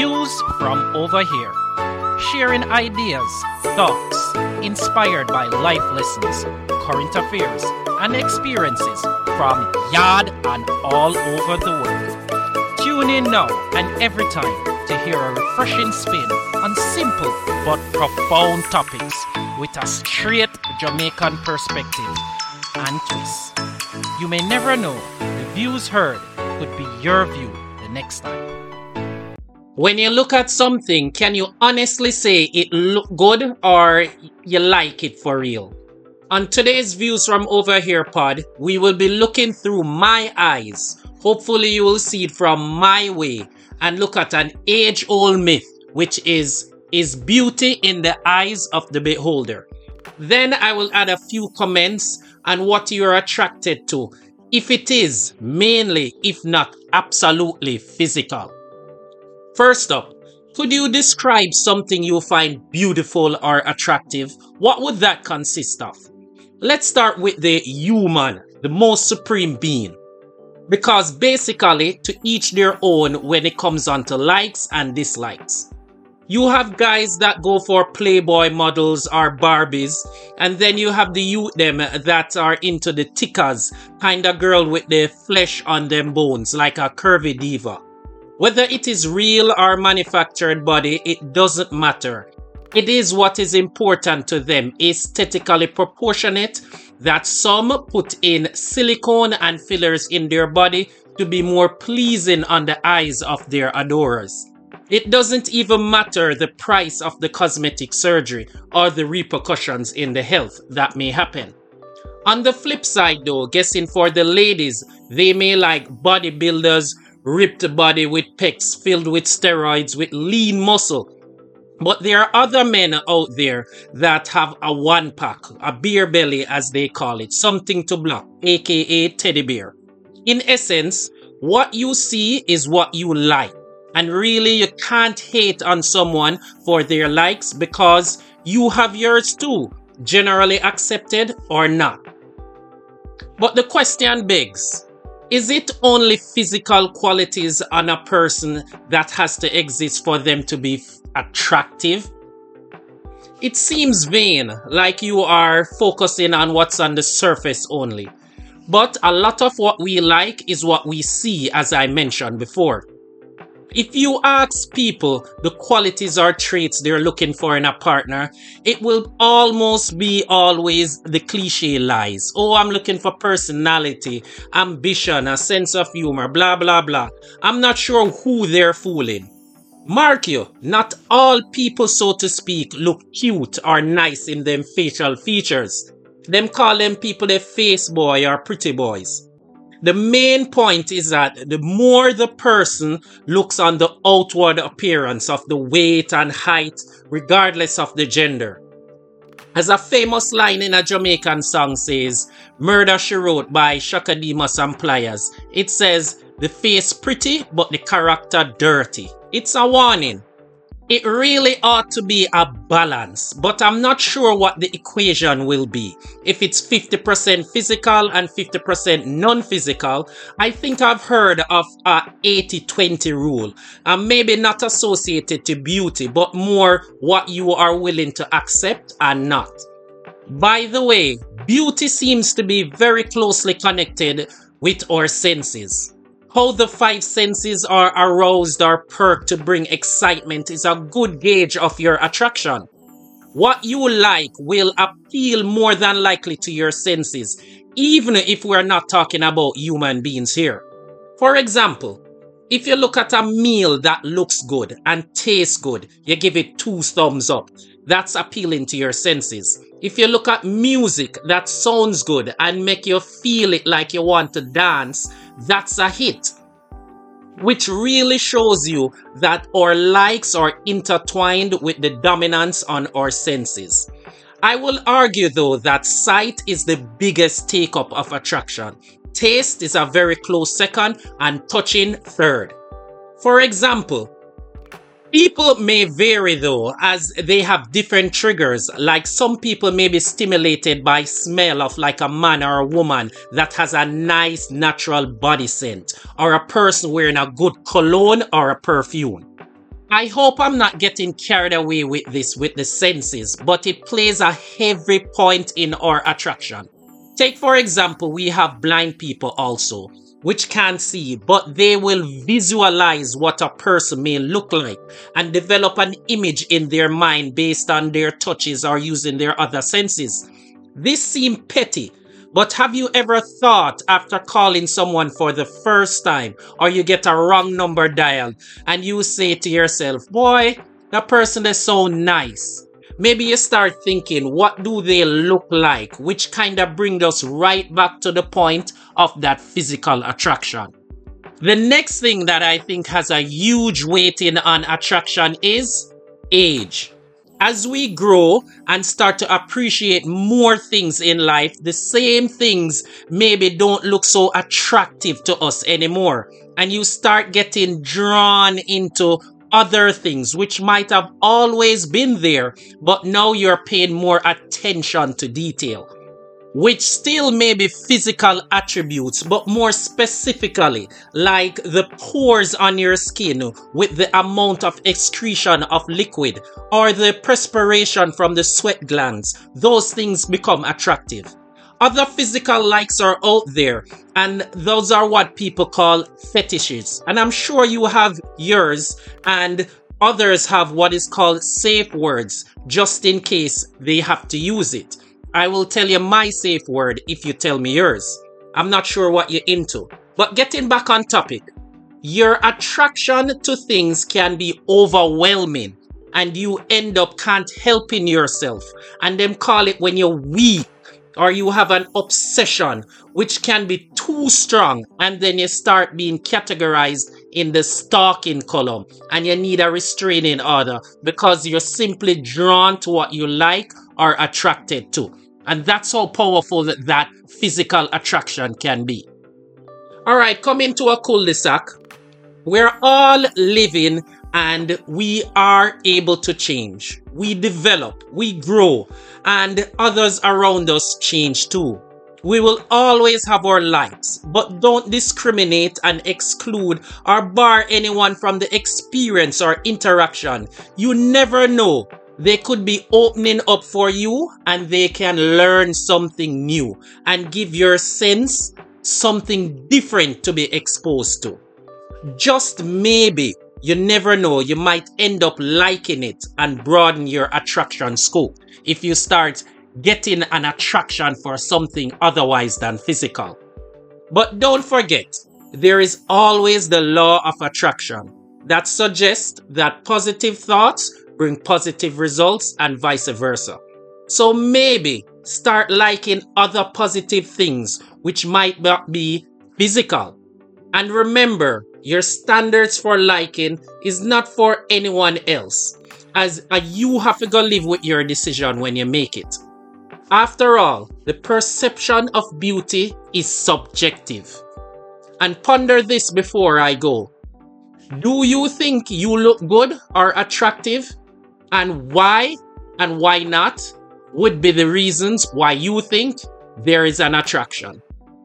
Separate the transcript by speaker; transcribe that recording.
Speaker 1: Views from over here. Sharing ideas, thoughts, inspired by life lessons, current affairs, and experiences from yard and all over the world. Tune in now and every time to hear a refreshing spin on simple but profound topics with a straight Jamaican perspective and twist. You may never know, the views heard could be your view the next time. When you look at something, can you honestly say it look good or you like it for real? On today's Views from Over Here pod, we will be looking through my eyes. Hopefully, you will see it from my way and look at an age old myth, which is is beauty in the eyes of the beholder. Then I will add a few comments on what you're attracted to, if it is mainly, if not absolutely physical. First up, could you describe something you find beautiful or attractive? What would that consist of? Let's start with the human, the most supreme being. Because basically, to each their own when it comes on to likes and dislikes. You have guys that go for Playboy models or Barbies, and then you have the youth them that are into the tickers, kind of girl with the flesh on them bones, like a curvy diva. Whether it is real or manufactured body, it doesn't matter. It is what is important to them, aesthetically proportionate, that some put in silicone and fillers in their body to be more pleasing on the eyes of their adorers. It doesn't even matter the price of the cosmetic surgery or the repercussions in the health that may happen. On the flip side, though, guessing for the ladies, they may like bodybuilders, ripped body with pecs filled with steroids with lean muscle. But there are other men out there that have a one pack, a beer belly as they call it, something to block, aka teddy bear. In essence, what you see is what you like. And really, you can't hate on someone for their likes because you have yours too, generally accepted or not. But the question begs is it only physical qualities on a person that has to exist for them to be attractive? It seems vain, like you are focusing on what's on the surface only. But a lot of what we like is what we see, as I mentioned before. If you ask people the qualities or traits they're looking for in a partner, it will almost be always the cliche lies. Oh, I'm looking for personality, ambition, a sense of humor, blah, blah, blah. I'm not sure who they're fooling. Mark you, not all people, so to speak, look cute or nice in them facial features. Them call them people a face boy or pretty boys. The main point is that the more the person looks on the outward appearance of the weight and height, regardless of the gender. As a famous line in a Jamaican song says, Murder She Wrote by Chaka Demus and Pliers, it says, The face pretty, but the character dirty. It's a warning. It really ought to be a balance, but I'm not sure what the equation will be. If it's 50% physical and 50% non-physical, I think I've heard of a 80-20 rule, and maybe not associated to beauty, but more what you are willing to accept and not. By the way, beauty seems to be very closely connected with our senses. How the five senses are aroused or perked to bring excitement is a good gauge of your attraction. What you like will appeal more than likely to your senses, even if we're not talking about human beings here. For example, if you look at a meal that looks good and tastes good, you give it two thumbs up. That's appealing to your senses. If you look at music that sounds good and make you feel it like you want to dance, that's a hit. Which really shows you that our likes are intertwined with the dominance on our senses. I will argue though that sight is the biggest take up of attraction. Taste is a very close second and touching third. For example, People may vary though, as they have different triggers. Like some people may be stimulated by smell of like a man or a woman that has a nice natural body scent, or a person wearing a good cologne or a perfume. I hope I'm not getting carried away with this with the senses, but it plays a heavy point in our attraction. Take for example, we have blind people also, which can't see, but they will visualize what a person may look like and develop an image in their mind based on their touches or using their other senses. This seems petty, but have you ever thought after calling someone for the first time or you get a wrong number dialed and you say to yourself, boy, that person is so nice. Maybe you start thinking, what do they look like? Which kind of brings us right back to the point of that physical attraction. The next thing that I think has a huge weighting on attraction is age as we grow and start to appreciate more things in life, the same things maybe don't look so attractive to us anymore. And you start getting drawn into other things which might have always been there, but now you're paying more attention to detail which still may be physical attributes, but more specifically, like the pores on your skin with the amount of excretion of liquid or the perspiration from the sweat glands, those things become attractive. Other physical likes are out there, and those are what people call fetishes. And I'm sure you have yours, and others have what is called safe words, just in case they have to use it. I will tell you my safe word if you tell me yours. I'm not sure what you're into. But getting back on topic, your attraction to things can be overwhelming and you end up can't helping yourself and them call it when you're weak or you have an obsession which can be too strong and then you start being categorized in the stalking column and you need a restraining order because you're simply drawn to what you like or attracted to. And that's how powerful that, that physical attraction can be. All right, coming to a cul-de-sac. We're all living and we are able to change. We develop, we grow, and others around us change too. We will always have our likes, but don't discriminate and exclude or bar anyone from the experience or interaction. You never know they could be opening up for you and they can learn something new and give your sense something different to be exposed to. Just maybe, you never know, you might end up liking it and broaden your attraction scope if you start getting an attraction for something otherwise than physical. But don't forget, there is always the law of attraction that suggests that positive thoughts bring positive results and vice versa. So maybe start liking other positive things which might not be physical. And remember, your standards for liking is not for anyone else, as you have to go live with your decision when you make it. After all, the perception of beauty is subjective. And ponder this before I go. Do you think you look good or attractive? and why and why not would be the reasons why you think there is an attraction.